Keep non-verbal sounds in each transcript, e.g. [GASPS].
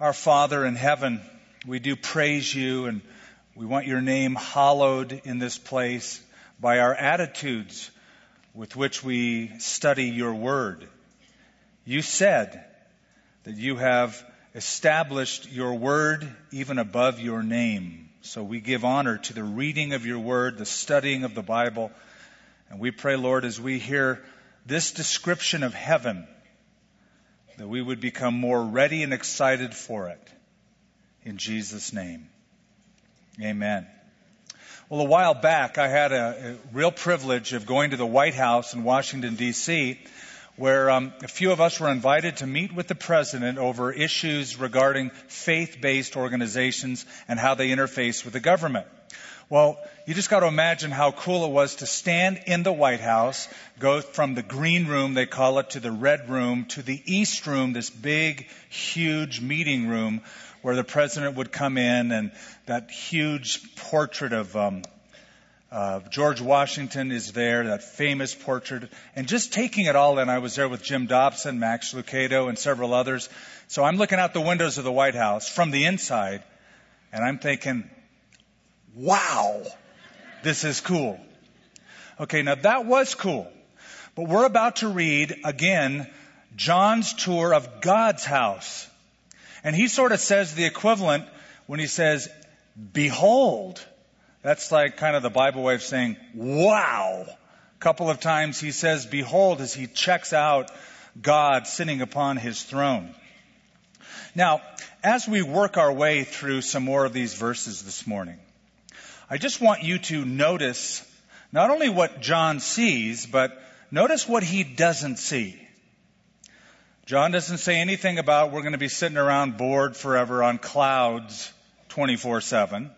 Our Father in heaven, we do praise you and we want your name hallowed in this place by our attitudes with which we study your word. You said that you have established your word even above your name. So we give honor to the reading of your word, the studying of the Bible. And we pray, Lord, as we hear this description of heaven, that we would become more ready and excited for it. In Jesus' name. Amen. Well, a while back, I had a, a real privilege of going to the White House in Washington, D.C., where um, a few of us were invited to meet with the president over issues regarding faith based organizations and how they interface with the government. Well, you just got to imagine how cool it was to stand in the White House, go from the green room, they call it, to the red room, to the east room, this big, huge meeting room where the president would come in and that huge portrait of um, uh, George Washington is there, that famous portrait. And just taking it all in, I was there with Jim Dobson, Max Lucado, and several others. So I'm looking out the windows of the White House from the inside, and I'm thinking, wow, this is cool. Okay, now that was cool. But we're about to read again John's tour of God's house. And he sort of says the equivalent when he says, behold. That's like kind of the Bible way of saying, wow. A couple of times he says, behold, as he checks out God sitting upon his throne. Now, as we work our way through some more of these verses this morning, I just want you to notice not only what John sees, but notice what he doesn't see. John doesn't say anything about we're going to be sitting around bored forever on clouds 24 7.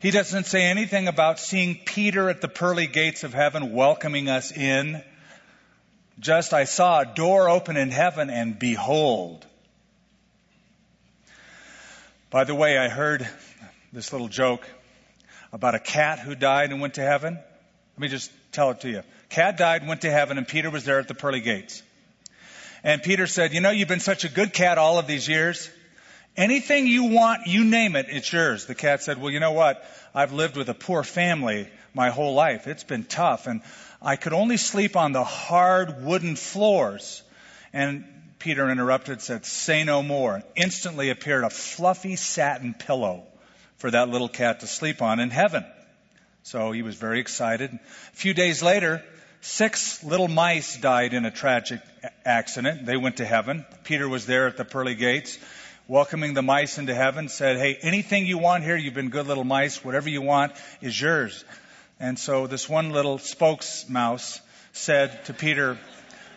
He doesn't say anything about seeing Peter at the pearly gates of heaven welcoming us in. Just, I saw a door open in heaven and behold. By the way, I heard this little joke about a cat who died and went to heaven? Let me just tell it to you. Cat died, went to heaven, and Peter was there at the pearly gates. And Peter said, You know, you've been such a good cat all of these years. Anything you want, you name it, it's yours. The cat said, Well, you know what? I've lived with a poor family my whole life. It's been tough, and I could only sleep on the hard wooden floors. And Peter interrupted, said, Say no more. Instantly appeared a fluffy satin pillow for that little cat to sleep on in heaven. So he was very excited. A few days later, six little mice died in a tragic accident. They went to heaven. Peter was there at the pearly gates, welcoming the mice into heaven, said, Hey, anything you want here, you've been good little mice, whatever you want is yours. And so this one little spokes mouse said to Peter,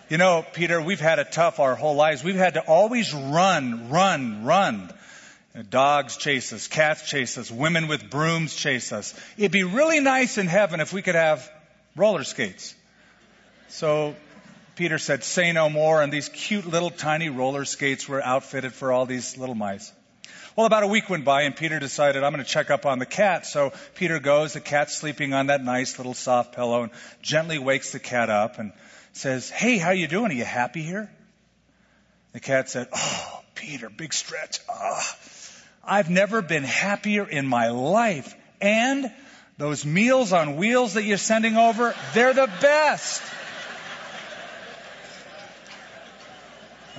You know, Peter, we've had it tough our whole lives. We've had to always run, run, run. Dogs chase us, cats chase us, women with brooms chase us. It'd be really nice in heaven if we could have roller skates. So Peter said, Say no more. And these cute little tiny roller skates were outfitted for all these little mice. Well, about a week went by, and Peter decided, I'm going to check up on the cat. So Peter goes, the cat's sleeping on that nice little soft pillow, and gently wakes the cat up and says, Hey, how you doing? Are you happy here? The cat said, Oh, Peter, big stretch. Oh, I've never been happier in my life. And those meals on wheels that you're sending over, they're the best.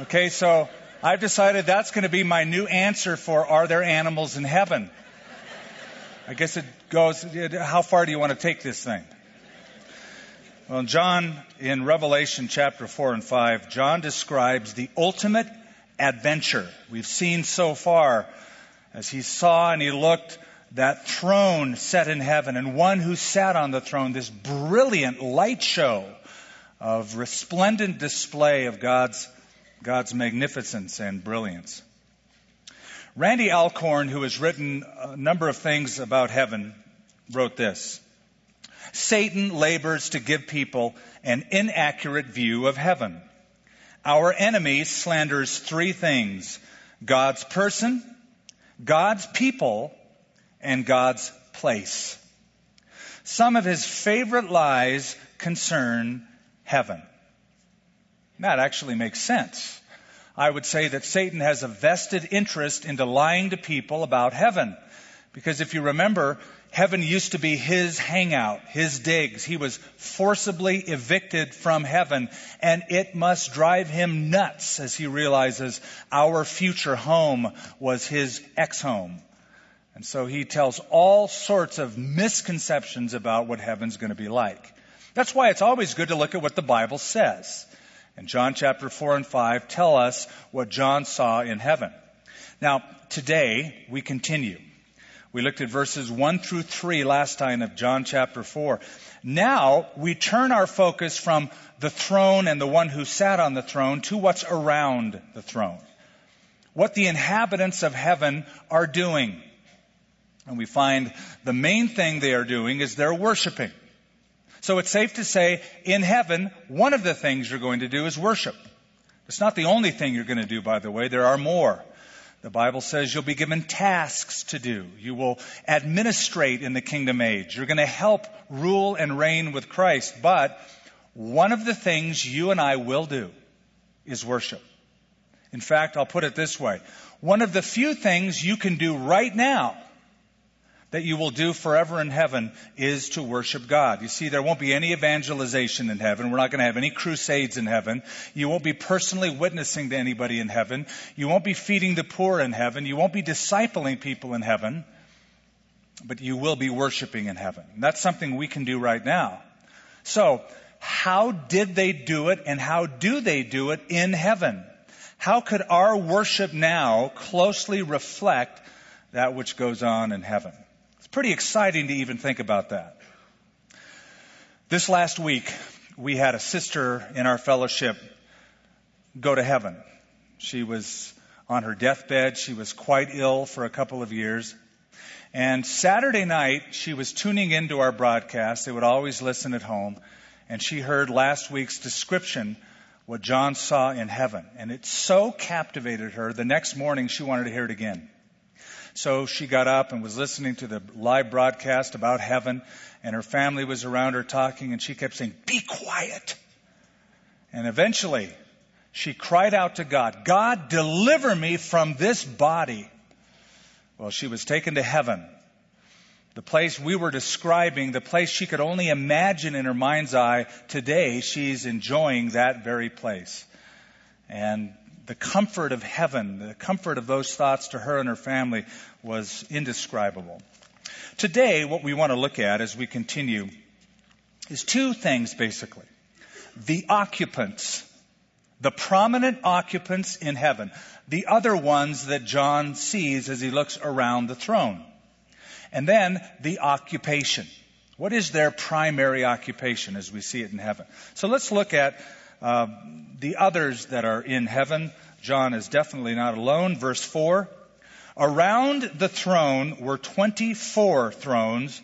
Okay, so I've decided that's going to be my new answer for are there animals in heaven? I guess it goes, how far do you want to take this thing? Well, John, in Revelation chapter 4 and 5, John describes the ultimate adventure we've seen so far as he saw and he looked that throne set in heaven and one who sat on the throne, this brilliant light show of resplendent display of God's, God's magnificence and brilliance. Randy Alcorn, who has written a number of things about heaven, wrote this. Satan labors to give people an inaccurate view of heaven. Our enemy slanders three things God's person, God's people and God's place. Some of his favorite lies concern heaven. That actually makes sense. I would say that Satan has a vested interest into lying to people about heaven. Because if you remember, heaven used to be his hangout, his digs. He was forcibly evicted from heaven, and it must drive him nuts as he realizes our future home was his ex home. And so he tells all sorts of misconceptions about what heaven's going to be like. That's why it's always good to look at what the Bible says. And John chapter 4 and 5 tell us what John saw in heaven. Now, today we continue. We looked at verses 1 through 3 last time of John chapter 4. Now we turn our focus from the throne and the one who sat on the throne to what's around the throne. What the inhabitants of heaven are doing. And we find the main thing they are doing is they're worshiping. So it's safe to say in heaven, one of the things you're going to do is worship. It's not the only thing you're going to do, by the way. There are more. The Bible says you'll be given tasks to do. You will administrate in the kingdom age. You're going to help rule and reign with Christ. But one of the things you and I will do is worship. In fact, I'll put it this way. One of the few things you can do right now that you will do forever in heaven is to worship God. You see, there won't be any evangelization in heaven. We're not going to have any crusades in heaven. You won't be personally witnessing to anybody in heaven. You won't be feeding the poor in heaven. You won't be discipling people in heaven. But you will be worshiping in heaven. And that's something we can do right now. So, how did they do it and how do they do it in heaven? How could our worship now closely reflect that which goes on in heaven? Pretty exciting to even think about that. This last week, we had a sister in our fellowship go to heaven. She was on her deathbed. She was quite ill for a couple of years. And Saturday night, she was tuning into our broadcast. They would always listen at home. And she heard last week's description, what John saw in heaven. And it so captivated her, the next morning she wanted to hear it again. So she got up and was listening to the live broadcast about heaven, and her family was around her talking, and she kept saying, Be quiet. And eventually, she cried out to God, God, deliver me from this body. Well, she was taken to heaven. The place we were describing, the place she could only imagine in her mind's eye, today she's enjoying that very place. And the comfort of heaven, the comfort of those thoughts to her and her family was indescribable. Today, what we want to look at as we continue is two things basically. The occupants, the prominent occupants in heaven, the other ones that John sees as he looks around the throne. And then the occupation. What is their primary occupation as we see it in heaven? So let's look at uh, the others that are in heaven. John is definitely not alone. Verse 4 Around the throne were 24 thrones,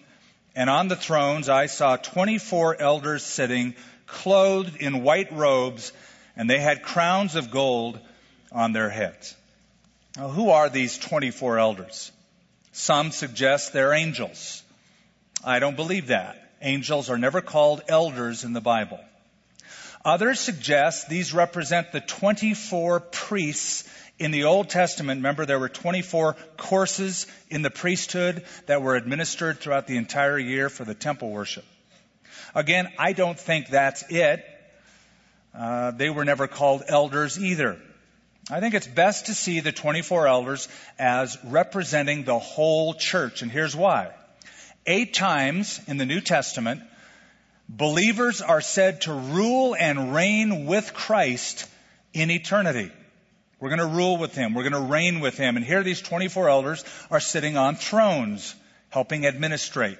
and on the thrones I saw 24 elders sitting, clothed in white robes, and they had crowns of gold on their heads. Now, who are these 24 elders? Some suggest they're angels. I don't believe that. Angels are never called elders in the Bible. Others suggest these represent the 24 priests in the Old Testament. Remember, there were 24 courses in the priesthood that were administered throughout the entire year for the temple worship. Again, I don't think that's it. Uh, they were never called elders either. I think it's best to see the 24 elders as representing the whole church, and here's why. Eight times in the New Testament, believers are said to rule and reign with Christ in eternity. We're going to rule with him. We're going to reign with him. And here these 24 elders are sitting on thrones, helping administrate.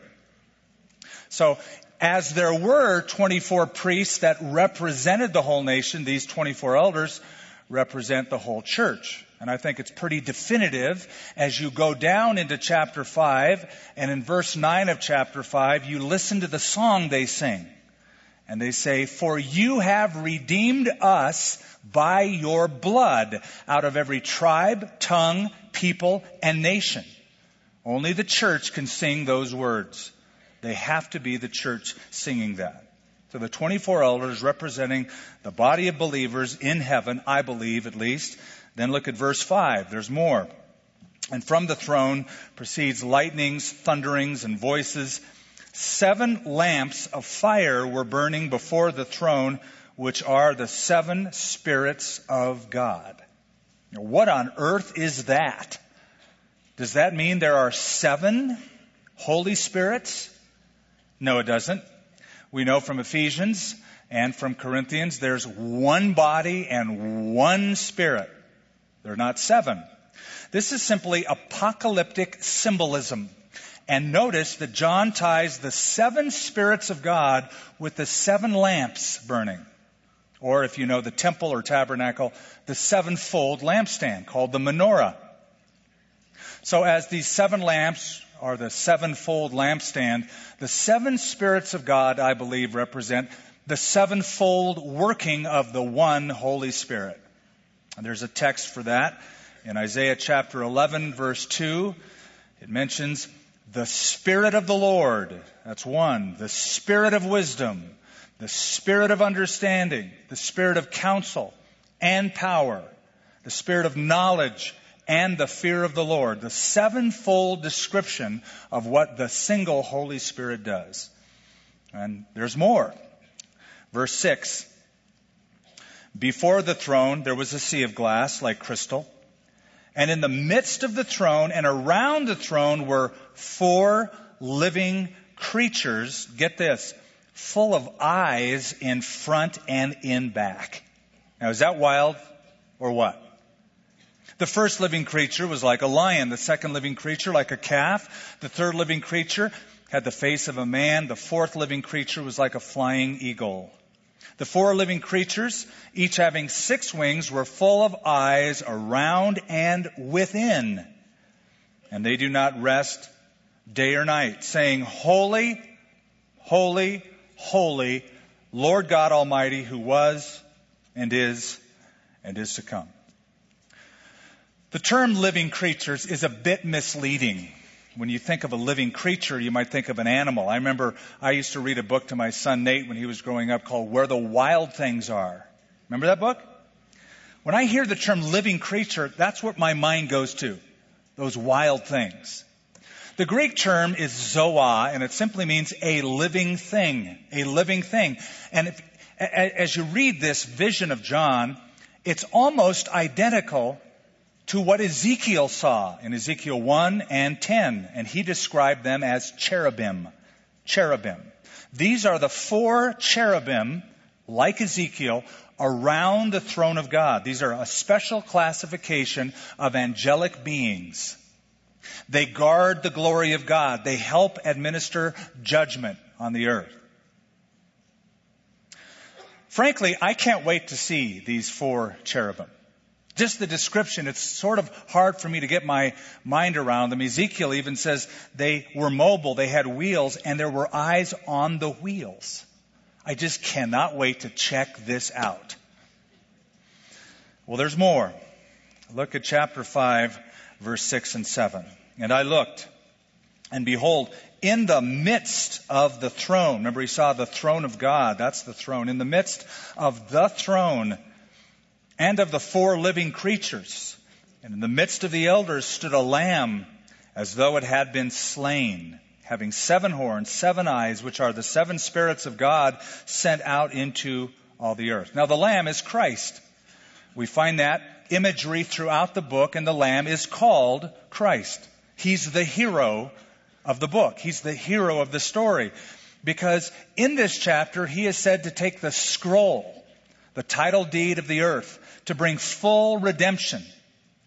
So, as there were 24 priests that represented the whole nation, these 24 elders represent the whole church. And I think it's pretty definitive as you go down into chapter 5 and in verse 9 of chapter 5, you listen to the song they sing. And they say, For you have redeemed us by your blood out of every tribe, tongue, people, and nation. Only the church can sing those words. They have to be the church singing that. So the 24 elders representing the body of believers in heaven, I believe at least. Then look at verse 5. There's more. And from the throne proceeds lightnings, thunderings, and voices. Seven lamps of fire were burning before the throne, which are the seven spirits of God. Now, what on earth is that? Does that mean there are seven Holy Spirits? No, it doesn't. We know from Ephesians and from Corinthians there's one body and one Spirit. They're not seven. This is simply apocalyptic symbolism. And notice that John ties the seven spirits of God with the seven lamps burning. Or if you know the temple or tabernacle, the sevenfold lampstand called the menorah. So as these seven lamps are the sevenfold lampstand, the seven spirits of God, I believe, represent the sevenfold working of the one Holy Spirit. And there's a text for that in Isaiah chapter 11, verse 2. It mentions the Spirit of the Lord. That's one. The Spirit of wisdom, the Spirit of understanding, the Spirit of counsel and power, the Spirit of knowledge and the fear of the Lord, the sevenfold description of what the single Holy Spirit does. And there's more. Verse 6 Before the throne there was a sea of glass like crystal, and in the midst of the throne and around the throne were four living creatures. Get this full of eyes in front and in back. Now, is that wild or what? The first living creature was like a lion, the second living creature like a calf, the third living creature had the face of a man, the fourth living creature was like a flying eagle. The four living creatures, each having six wings, were full of eyes around and within. And they do not rest day or night, saying, Holy, holy, holy, Lord God Almighty, who was and is and is to come. The term living creatures is a bit misleading. When you think of a living creature, you might think of an animal. I remember I used to read a book to my son Nate when he was growing up called Where the Wild Things Are. Remember that book? When I hear the term living creature, that's what my mind goes to. Those wild things. The Greek term is zoa, and it simply means a living thing. A living thing. And if, as you read this vision of John, it's almost identical to what Ezekiel saw in Ezekiel 1 and 10, and he described them as cherubim. Cherubim. These are the four cherubim, like Ezekiel, around the throne of God. These are a special classification of angelic beings. They guard the glory of God. They help administer judgment on the earth. Frankly, I can't wait to see these four cherubim. Just the description, it's sort of hard for me to get my mind around them. Ezekiel even says they were mobile, they had wheels, and there were eyes on the wheels. I just cannot wait to check this out. Well, there's more. Look at chapter 5, verse 6 and 7. And I looked, and behold, in the midst of the throne, remember he saw the throne of God, that's the throne. In the midst of the throne, and of the four living creatures. And in the midst of the elders stood a lamb as though it had been slain, having seven horns, seven eyes, which are the seven spirits of God sent out into all the earth. Now the lamb is Christ. We find that imagery throughout the book, and the lamb is called Christ. He's the hero of the book. He's the hero of the story. Because in this chapter, he is said to take the scroll the title deed of the earth, to bring full redemption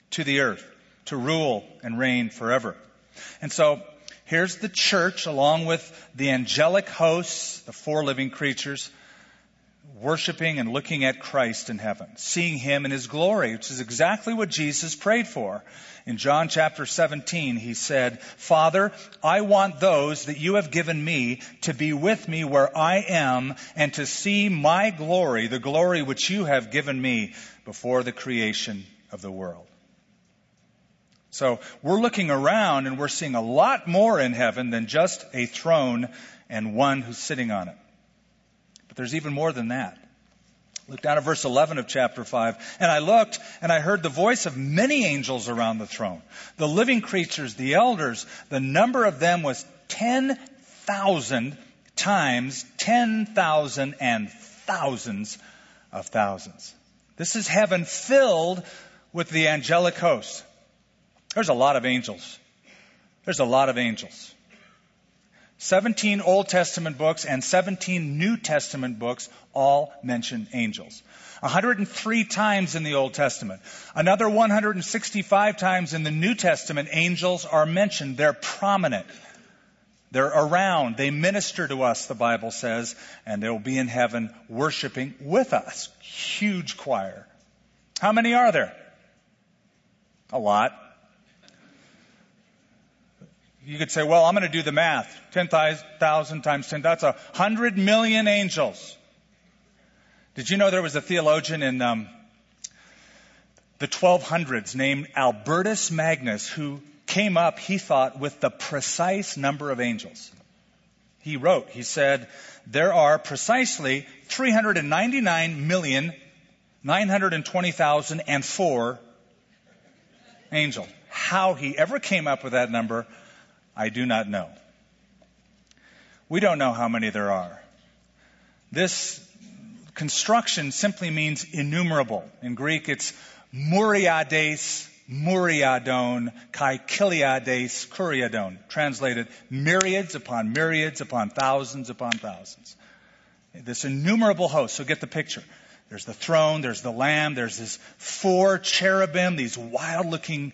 to the earth, to rule and reign forever. And so here's the church along with the angelic hosts, the four living creatures, worshiping and looking at Christ in heaven, seeing him in his glory, which is exactly what Jesus prayed for. In John chapter 17, he said, Father, I want those that you have given me to be with me where I am and to see my glory, the glory which you have given me before the creation of the world. So we're looking around and we're seeing a lot more in heaven than just a throne and one who's sitting on it. There's even more than that. Look down at verse 11 of chapter 5. And I looked, and I heard the voice of many angels around the throne. The living creatures, the elders, the number of them was 10,000 times 10,000 and thousands of thousands. This is heaven filled with the angelic host. There's a lot of angels. There's a lot of angels. 17 Old Testament books and 17 New Testament books all mention angels. 103 times in the Old Testament. Another 165 times in the New Testament, angels are mentioned. They're prominent. They're around. They minister to us, the Bible says, and they'll be in heaven worshiping with us. Huge choir. How many are there? A lot. You could say, well, I'm going to do the math. 10,000 times 10, that's a hundred million angels. Did you know there was a theologian in um, the 1200s named Albertus Magnus who came up, he thought, with the precise number of angels? He wrote, he said, there are precisely 399,920,004 angels. How he ever came up with that number, I do not know. We don't know how many there are. This construction simply means innumerable. In Greek, it's muriades, muriadon, kai kiliades, kuriadon. Translated myriads upon myriads upon thousands upon thousands. This innumerable host. So get the picture. There's the throne, there's the lamb, there's this four cherubim, these wild looking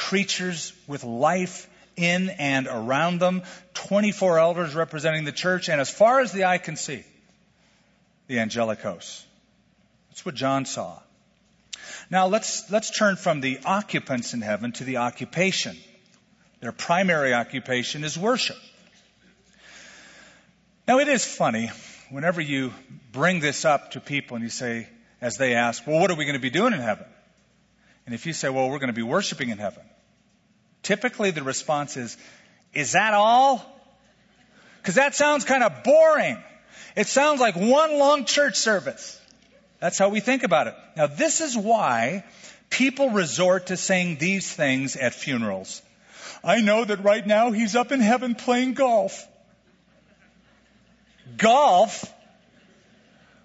creatures with life in and around them, 24 elders representing the church, and as far as the eye can see, the angelic hosts. That's what John saw. Now let's, let's turn from the occupants in heaven to the occupation. Their primary occupation is worship. Now it is funny whenever you bring this up to people and you say, as they ask, well, what are we going to be doing in heaven? And if you say, well, we're going to be worshiping in heaven, typically the response is, is that all? Because that sounds kind of boring. It sounds like one long church service. That's how we think about it. Now, this is why people resort to saying these things at funerals. I know that right now he's up in heaven playing golf. Golf?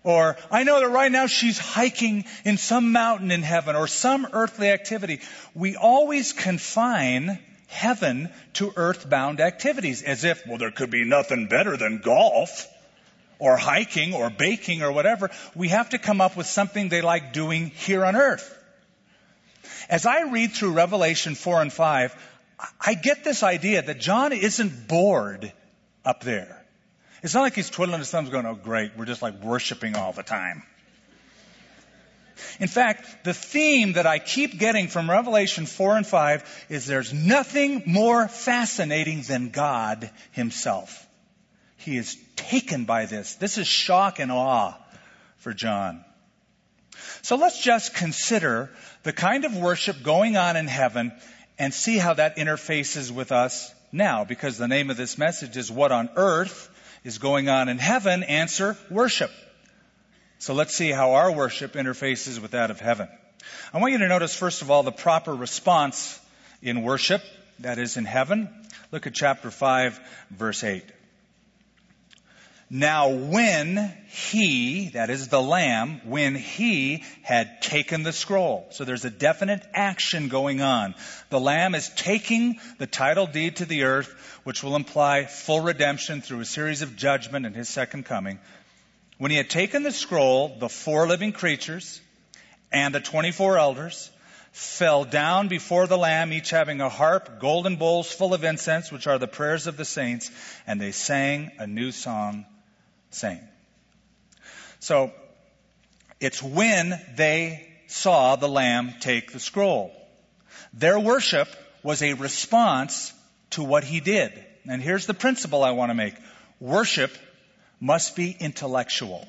Or, I know that right now she's hiking in some mountain in heaven or some earthly activity. We always confine heaven to earthbound activities as if, well, there could be nothing better than golf or hiking or baking or whatever. We have to come up with something they like doing here on earth. As I read through Revelation 4 and 5, I get this idea that John isn't bored up there. It's not like he's twiddling his thumbs going, oh great, we're just like worshiping all the time. In fact, the theme that I keep getting from Revelation 4 and 5 is there's nothing more fascinating than God himself. He is taken by this. This is shock and awe for John. So let's just consider the kind of worship going on in heaven and see how that interfaces with us now, because the name of this message is What on Earth is going on in heaven, answer worship. So let's see how our worship interfaces with that of heaven. I want you to notice, first of all, the proper response in worship, that is in heaven. Look at chapter 5, verse 8. Now when he, that is the lamb, when he had taken the scroll. So there's a definite action going on. The lamb is taking the title deed to the earth, which will imply full redemption through a series of judgment and his second coming. When he had taken the scroll, the four living creatures and the 24 elders fell down before the Lamb, each having a harp, golden bowls full of incense, which are the prayers of the saints, and they sang a new song saying. So, it's when they saw the Lamb take the scroll. Their worship was a response to what he did. And here's the principle I want to make. Worship must be intellectual.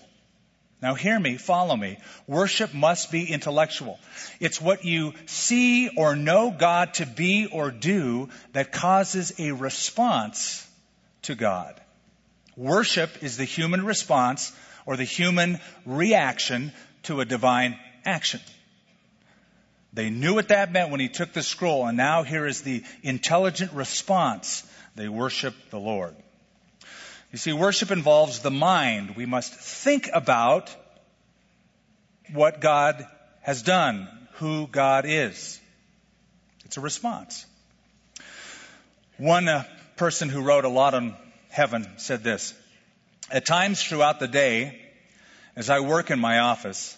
Now hear me, follow me. Worship must be intellectual. It's what you see or know God to be or do that causes a response to God. Worship is the human response or the human reaction to a divine action. They knew what that meant when he took the scroll, and now here is the intelligent response. They worship the Lord. You see, worship involves the mind. We must think about what God has done, who God is. It's a response. One uh, person who wrote a lot on heaven said this At times throughout the day, as I work in my office,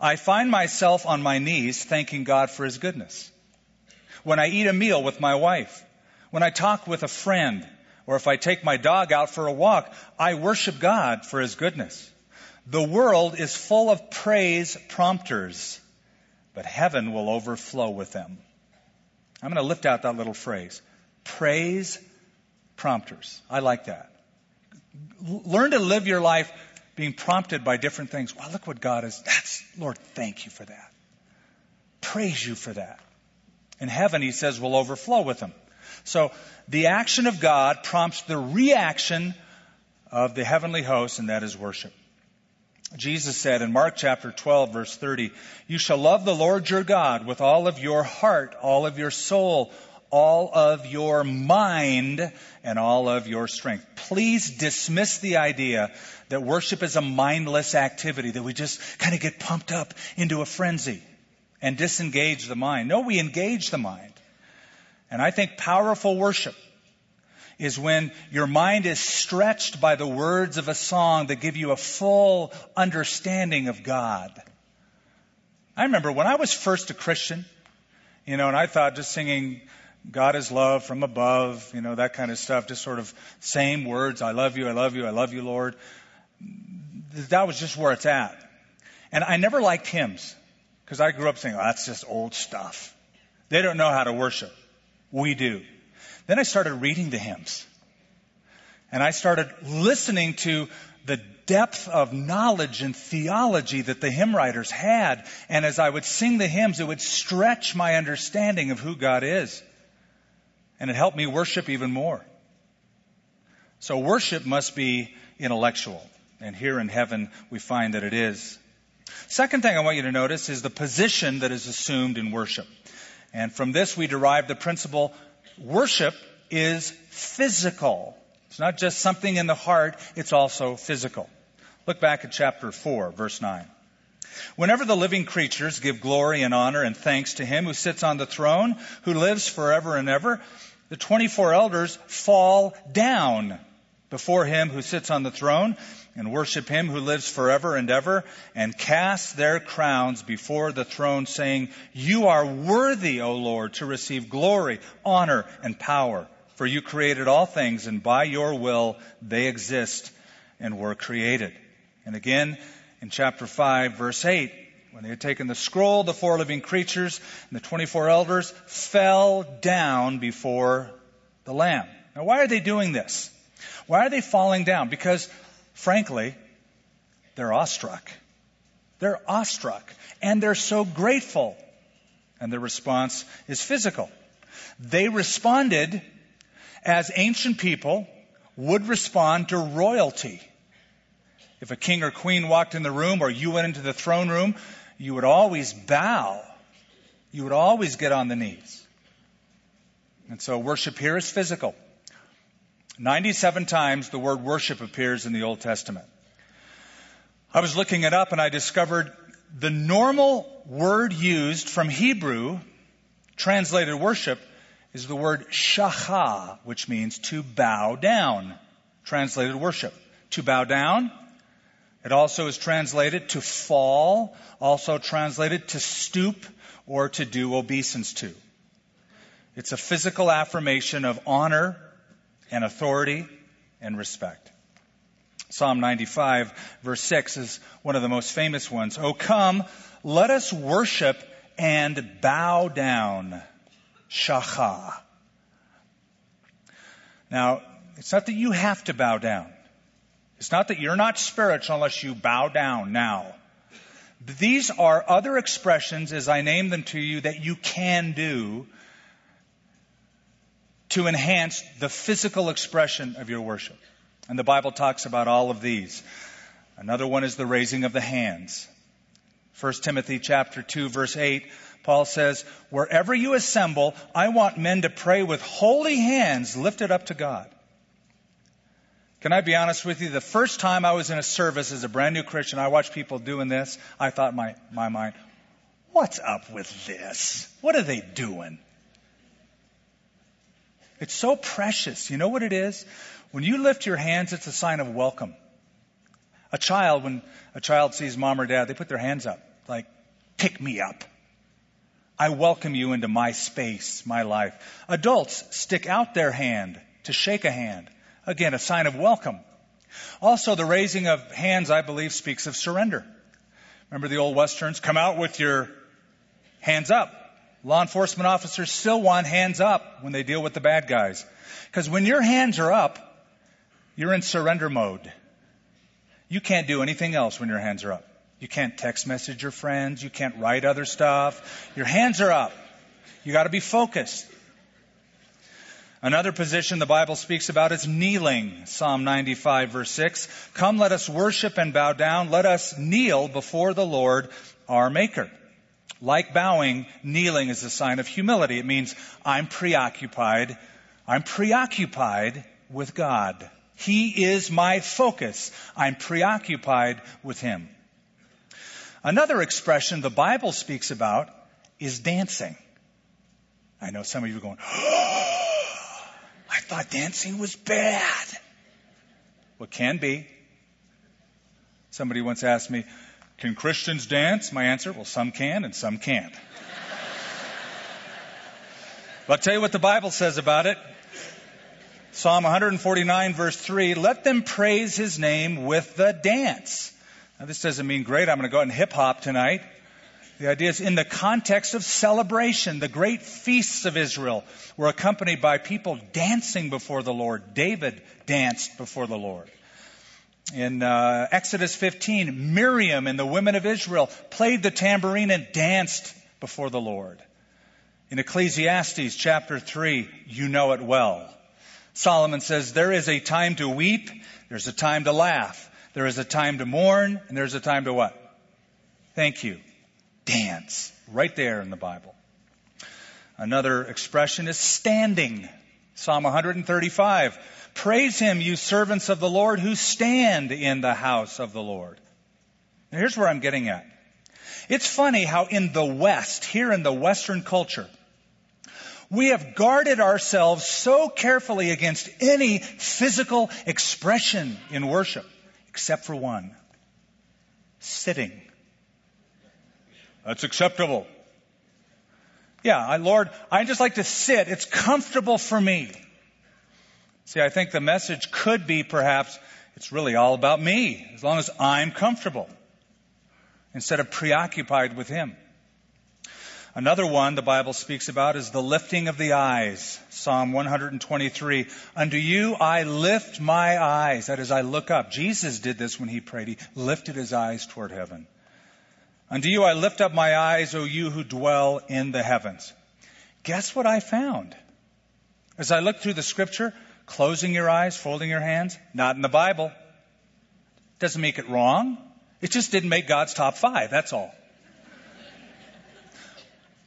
I find myself on my knees thanking God for His goodness. When I eat a meal with my wife, when I talk with a friend, or if I take my dog out for a walk, I worship God for His goodness. The world is full of praise prompters, but heaven will overflow with them. I'm going to lift out that little phrase. Praise prompters. I like that. Learn to live your life being prompted by different things. Wow, look what God is. That's, Lord, thank you for that. Praise you for that. In heaven, he says, we'll overflow with them. So the action of God prompts the reaction of the heavenly host, and that is worship. Jesus said in Mark chapter 12 verse 30, you shall love the Lord your God with all of your heart, all of your soul, all of your mind, and all of your strength. Please dismiss the idea that worship is a mindless activity, that we just kind of get pumped up into a frenzy and disengage the mind. No, we engage the mind. And I think powerful worship is when your mind is stretched by the words of a song that give you a full understanding of God. I remember when I was first a Christian, you know, and I thought just singing God is love from above, you know, that kind of stuff, just sort of same words, I love you, I love you, I love you, Lord. That was just where it's at. And I never liked hymns because I grew up saying, oh, that's just old stuff. They don't know how to worship. We do. Then I started reading the hymns. And I started listening to the depth of knowledge and theology that the hymn writers had. And as I would sing the hymns, it would stretch my understanding of who God is. And it helped me worship even more. So worship must be intellectual. And here in heaven, we find that it is. Second thing I want you to notice is the position that is assumed in worship. And from this, we derive the principle worship is physical. It's not just something in the heart, it's also physical. Look back at chapter 4, verse 9. Whenever the living creatures give glory and honor and thanks to him who sits on the throne, who lives forever and ever, the 24 elders fall down before him who sits on the throne and worship him who lives forever and ever and cast their crowns before the throne saying, You are worthy, O Lord, to receive glory, honor, and power. For you created all things and by your will they exist and were created. And again, in chapter 5, verse 8, when they had taken the scroll, the four living creatures and the 24 elders fell down before the Lamb. Now, why are they doing this? Why are they falling down? Because, frankly, they're awestruck. They're awestruck. And they're so grateful. And their response is physical. They responded as ancient people would respond to royalty. If a king or queen walked in the room or you went into the throne room, you would always bow. You would always get on the knees. And so worship here is physical. 97 times the word worship appears in the Old Testament. I was looking it up and I discovered the normal word used from Hebrew, translated worship, is the word shacha, which means to bow down. Translated worship. To bow down. It also is translated to fall, also translated to stoop or to do obeisance to. It's a physical affirmation of honor and authority and respect. Psalm 95 verse 6 is one of the most famous ones. Oh come, let us worship and bow down. Shacha. Now, it's not that you have to bow down. It's not that you're not spiritual unless you bow down now. These are other expressions, as I name them to you, that you can do to enhance the physical expression of your worship. And the Bible talks about all of these. Another one is the raising of the hands. 1 Timothy chapter 2 verse 8, Paul says, wherever you assemble, I want men to pray with holy hands lifted up to God. Can I be honest with you? The first time I was in a service as a brand new Christian, I watched people doing this. I thought in my, my mind, what's up with this? What are they doing? It's so precious. You know what it is? When you lift your hands, it's a sign of welcome. A child, when a child sees mom or dad, they put their hands up, like, pick me up. I welcome you into my space, my life. Adults stick out their hand to shake a hand. Again, a sign of welcome. Also, the raising of hands, I believe, speaks of surrender. Remember the old westerns? Come out with your hands up. Law enforcement officers still want hands up when they deal with the bad guys. Because when your hands are up, you're in surrender mode. You can't do anything else when your hands are up. You can't text message your friends. You can't write other stuff. Your hands are up. You got to be focused. Another position the Bible speaks about is kneeling. Psalm 95 verse 6. Come let us worship and bow down. Let us kneel before the Lord our Maker. Like bowing, kneeling is a sign of humility. It means I'm preoccupied. I'm preoccupied with God. He is my focus. I'm preoccupied with Him. Another expression the Bible speaks about is dancing. I know some of you are going, [GASPS] oh, thought dancing was bad. Well, can be. Somebody once asked me, can Christians dance? My answer, well, some can and some can't. but I'll tell you what the Bible says about it. Psalm 149 verse 3, let them praise his name with the dance. Now this doesn't mean great, I'm going to go out and hip hop tonight. The idea is in the context of celebration. The great feasts of Israel were accompanied by people dancing before the Lord. David danced before the Lord. In uh, Exodus 15, Miriam and the women of Israel played the tambourine and danced before the Lord. In Ecclesiastes chapter 3, you know it well. Solomon says, There is a time to weep, there's a time to laugh, there is a time to mourn, and there's a time to what? Thank you. Dance. Right there in the Bible. Another expression is standing. Psalm 135. Praise him, you servants of the Lord who stand in the house of the Lord. Now here's where I'm getting at. It's funny how in the West, here in the Western culture, we have guarded ourselves so carefully against any physical expression in worship, except for one sitting. That's acceptable. Yeah, I, Lord, I just like to sit. It's comfortable for me. See, I think the message could be perhaps it's really all about me, as long as I'm comfortable, instead of preoccupied with Him. Another one the Bible speaks about is the lifting of the eyes. Psalm 123. Unto you I lift my eyes. That is, I look up. Jesus did this when he prayed. He lifted his eyes toward heaven. Unto you I lift up my eyes, O you who dwell in the heavens. Guess what I found? As I looked through the scripture, closing your eyes, folding your hands, not in the Bible. Doesn't make it wrong. It just didn't make God's top five. That's all.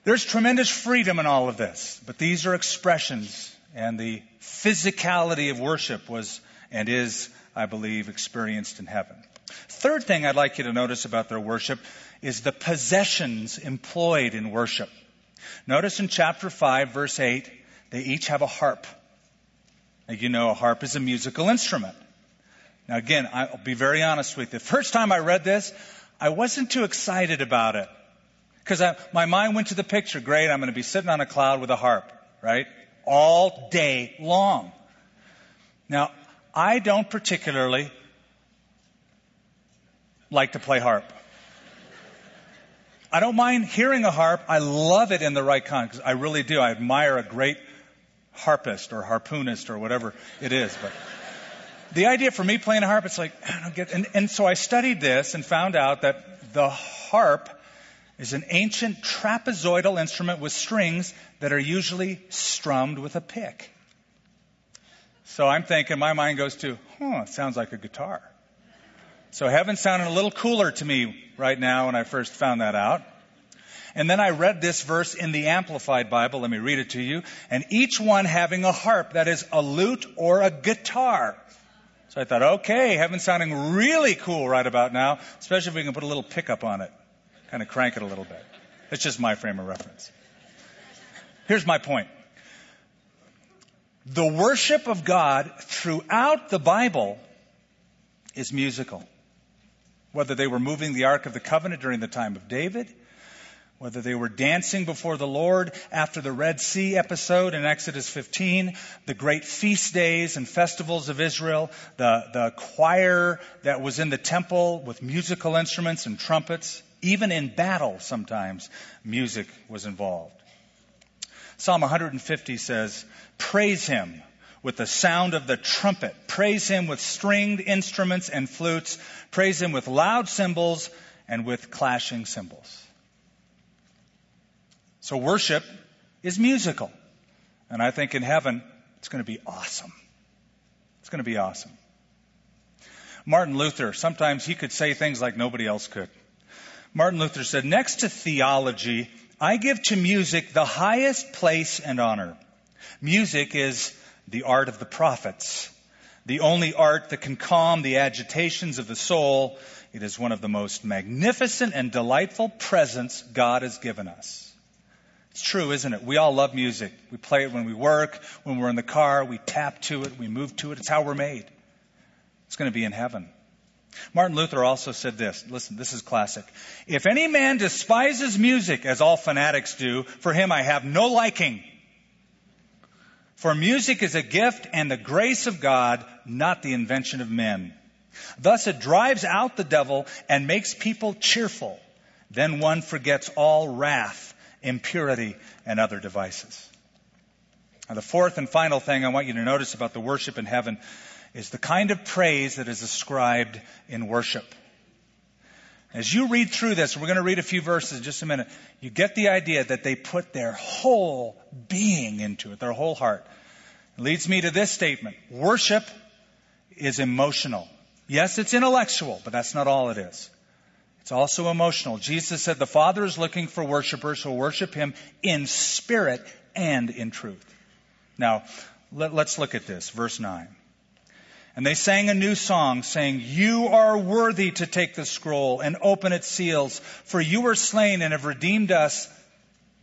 There's tremendous freedom in all of this, but these are expressions, and the physicality of worship was and is, I believe, experienced in heaven. Third thing I'd like you to notice about their worship is the possessions employed in worship. Notice in chapter 5, verse 8, they each have a harp. Now, you know, a harp is a musical instrument. Now, again, I'll be very honest with you. The first time I read this, I wasn't too excited about it. Because my mind went to the picture, great, I'm going to be sitting on a cloud with a harp, right? All day long. Now, I don't particularly like to play harp. I don't mind hearing a harp. I love it in the right context. I really do. I admire a great harpist or harpoonist or whatever it is. But the idea for me playing a harp, it's like, I don't get, and, and so I studied this and found out that the harp is an ancient trapezoidal instrument with strings that are usually strummed with a pick. So I'm thinking, my mind goes to, huh, sounds like a guitar. So heaven sounded a little cooler to me right now when I first found that out. And then I read this verse in the Amplified Bible. Let me read it to you. And each one having a harp, that is a lute or a guitar. So I thought, okay, heaven sounding really cool right about now, especially if we can put a little pickup on it. Kind of crank it a little bit. It's just my frame of reference. Here's my point. The worship of God throughout the Bible is musical. Whether they were moving the Ark of the Covenant during the time of David, whether they were dancing before the Lord after the Red Sea episode in Exodus 15, the great feast days and festivals of Israel, the, the choir that was in the temple with musical instruments and trumpets, even in battle sometimes music was involved. Psalm 150 says, Praise him with the sound of the trumpet. Praise him with stringed instruments and flutes. Praise him with loud cymbals and with clashing cymbals. So worship is musical. And I think in heaven, it's going to be awesome. It's going to be awesome. Martin Luther, sometimes he could say things like nobody else could. Martin Luther said, Next to theology, I give to music the highest place and honor. Music is the art of the prophets, the only art that can calm the agitations of the soul. It is one of the most magnificent and delightful presents God has given us. It's true, isn't it? We all love music. We play it when we work, when we're in the car, we tap to it, we move to it. It's how we're made. It's going to be in heaven. Martin Luther also said this. Listen, this is classic. If any man despises music, as all fanatics do, for him I have no liking. For music is a gift and the grace of God, not the invention of men. Thus it drives out the devil and makes people cheerful. Then one forgets all wrath impurity, and other devices. Now, the fourth and final thing I want you to notice about the worship in heaven is the kind of praise that is ascribed in worship. As you read through this, we're going to read a few verses in just a minute, you get the idea that they put their whole being into it, their whole heart. It leads me to this statement. Worship is emotional. Yes, it's intellectual, but that's not all it is. It's also emotional. Jesus said the Father is looking for worshipers who worship Him in spirit and in truth. Now, let, us look at this. Verse 9. And they sang a new song, saying, You are worthy to take the scroll and open its seals, for you were slain and have redeemed us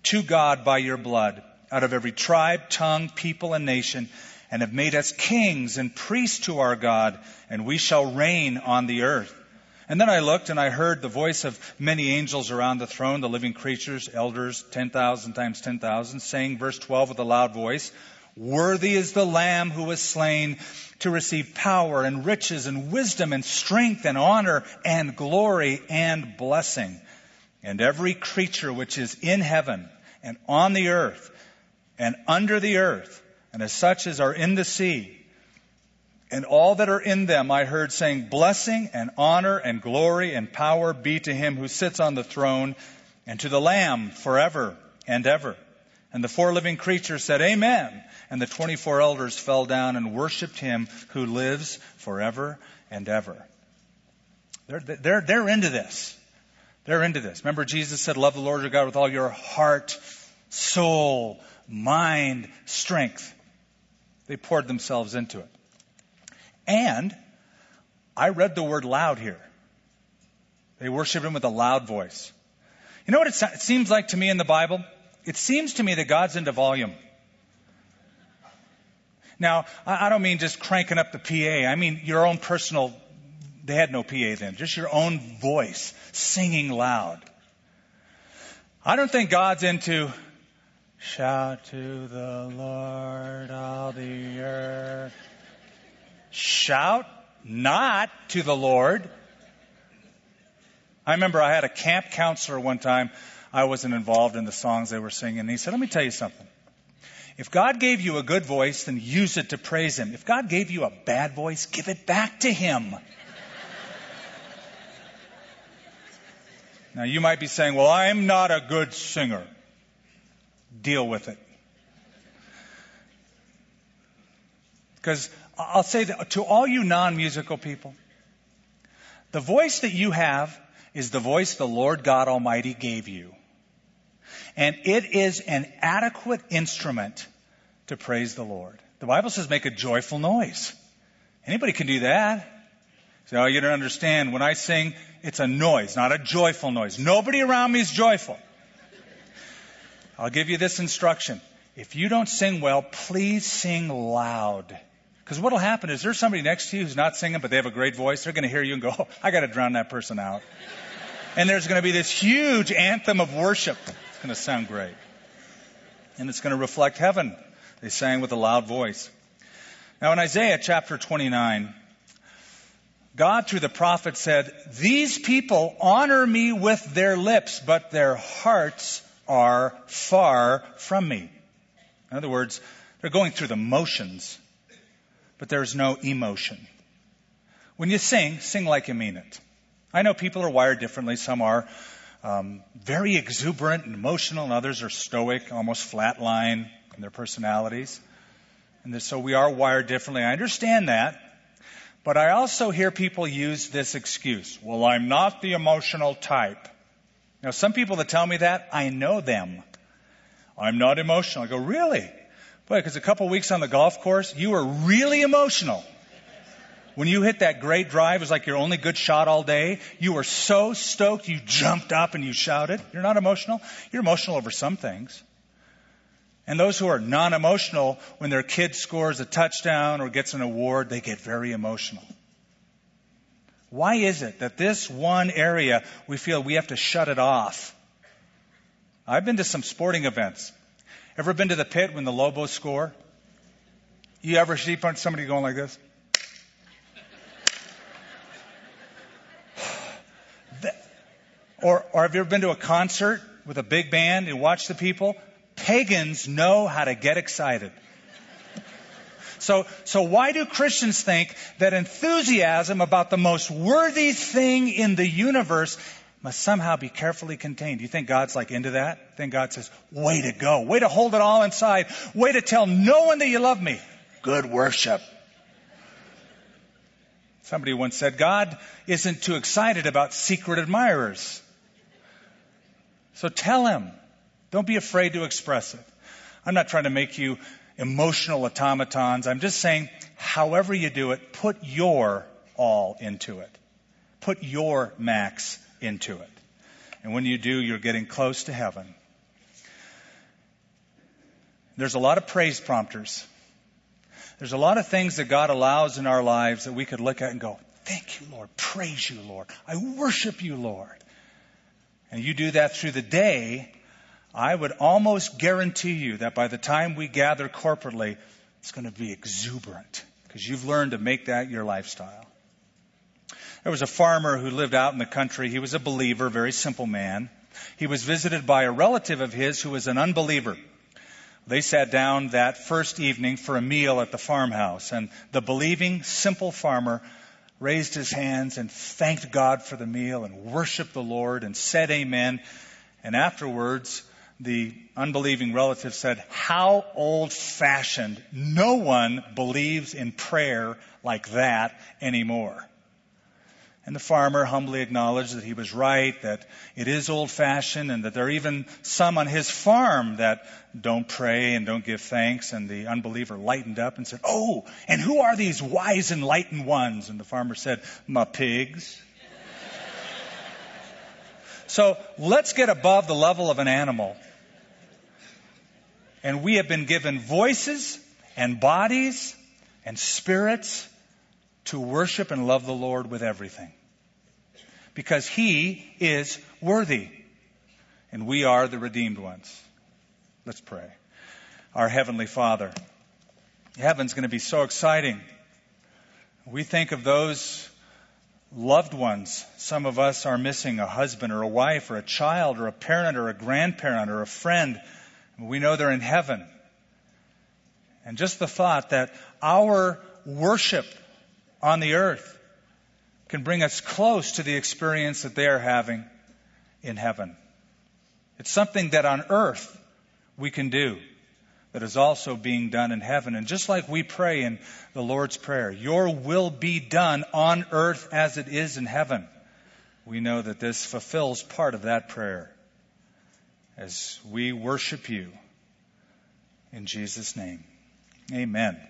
to God by your blood, out of every tribe, tongue, people, and nation, and have made us kings and priests to our God, and we shall reign on the earth. And then I looked and I heard the voice of many angels around the throne, the living creatures, elders, 10,000 times 10,000, saying, verse 12 with a loud voice, Worthy is the Lamb who was slain to receive power and riches and wisdom and strength and honor and glory and blessing. And every creature which is in heaven and on the earth and under the earth and as such as are in the sea and all that are in them I heard saying, Blessing and honor and glory and power be to him who sits on the throne and to the Lamb forever and ever. And the four living creatures said, Amen. And the 24 elders fell down and worshiped him who lives forever and ever. They're, they're, they're into this. They're into this. Remember, Jesus said, Love the Lord your God with all your heart, soul, mind, strength. They poured themselves into it. And I read the word loud here. They worshiped him with a loud voice. You know what it, seems like to me in the Bible? It seems to me that God's into volume. Now, I don't mean just cranking up the PA. I mean your own personal, they had no PA then, just your own voice singing loud. I don't think God's into shout to the Lord all the earth shout not to the Lord. I remember I had a camp counselor one time. I wasn't involved in the songs they were singing. And he said, let me tell you something. If God gave you a good voice, then use it to praise Him. If God gave you a bad voice, give it back to Him. now you might be saying, well, I'm not a good singer. Deal with it. Because I'll say to all you non musical people, the voice that you have is the voice the Lord God Almighty gave you. And it is an adequate instrument to praise the Lord. The Bible says make a joyful noise. Anybody can do that. So you don't understand. When I sing, it's a noise, not a joyful noise. Nobody around me is joyful. I'll give you this instruction. If you don't sing well, please sing loud. Because what'll happen is there's somebody next to you who's not singing, but they have a great voice. They're going to hear you and go, oh, I got to drown that person out. and there's going to be this huge anthem of worship. Going to sound great. And it's going to reflect heaven. They sang with a loud voice. Now in Isaiah chapter 29, God through the prophet said, These people honor me with their lips, but their hearts are far from me. In other words, they're going through the motions, but there's no emotion. When you sing, sing like you mean it. I know people are wired differently. Some are um, very exuberant and emotional, and others are stoic, almost flatline in their personalities. And so we are wired differently. I understand that. But I also hear people use this excuse. Well, I'm not the emotional type. Now, some people that tell me that, I know them. I'm not emotional. I go, really? Boy, because a couple weeks on the golf course, you were really emotional. When you hit that great drive, it was like your only good shot all day. You were so stoked, you jumped up and you shouted. You're not emotional. You're emotional over some things. And those who are non emotional, when their kid scores a touchdown or gets an award, they get very emotional. Why is it that this one area we feel we have to shut it off? I've been to some sporting events. Ever been to the pit when the Lobos score? You ever see somebody going like this? Or, or have you ever been to a concert with a big band and watch the people? Pagans know how to get excited. So, so why do Christians think that enthusiasm about the most worthy thing in the universe must somehow be carefully contained? Do you think God's like into that? I think God says, way to go. Way to hold it all inside. Way to tell no one that you love me. Good worship. Somebody once said, God isn't too excited about secret admirers. So tell him. Don't be afraid to express it. I'm not trying to make you emotional automatons. I'm just saying, however you do it, put your all into it. Put your max into it. And when you do, you're getting close to heaven. There's a lot of praise prompters. There's a lot of things that God allows in our lives that we could look at and go, Thank you, Lord. Praise you, Lord. I worship you, Lord. And you do that through the day, I would almost guarantee you that by the time we gather corporately, it's going to be exuberant because you've learned to make that your lifestyle. There was a farmer who lived out in the country. He was a believer, very simple man. He was visited by a relative of his who was an unbeliever. They sat down that first evening for a meal at the farmhouse, and the believing, simple farmer raised his hands and thanked God for the meal and worshiped the Lord and said amen. And afterwards, the unbelieving relative said, How old fashioned. No one believes in prayer like that anymore. And the farmer humbly acknowledged that he was right, that it is old fashioned, and that there are even some on his farm that don't pray and don't give thanks. And the unbeliever lightened up and said, Oh, and who are these wise, enlightened ones? And the farmer said, My pigs. [LAUGHS] so let's get above the level of an animal and we have been given voices and bodies and spirits to worship and love the Lord with everything. Because He is worthy. And we are the redeemed ones. Let's pray. Our Heavenly Father, heaven's going to be so exciting. We think of those loved ones. Some of us are missing a husband or a wife or a child or a parent or a grandparent or a friend we know they're in heaven. And just the thought that our worship on the earth can bring us close to the experience that they are having in heaven. It's something that on earth we can do, that is also being done in heaven. And just like we pray in the Lord's Prayer, your will be done on earth as it is in heaven. We know that this fulfills part of that prayer as we worship you. In Jesus' name, amen.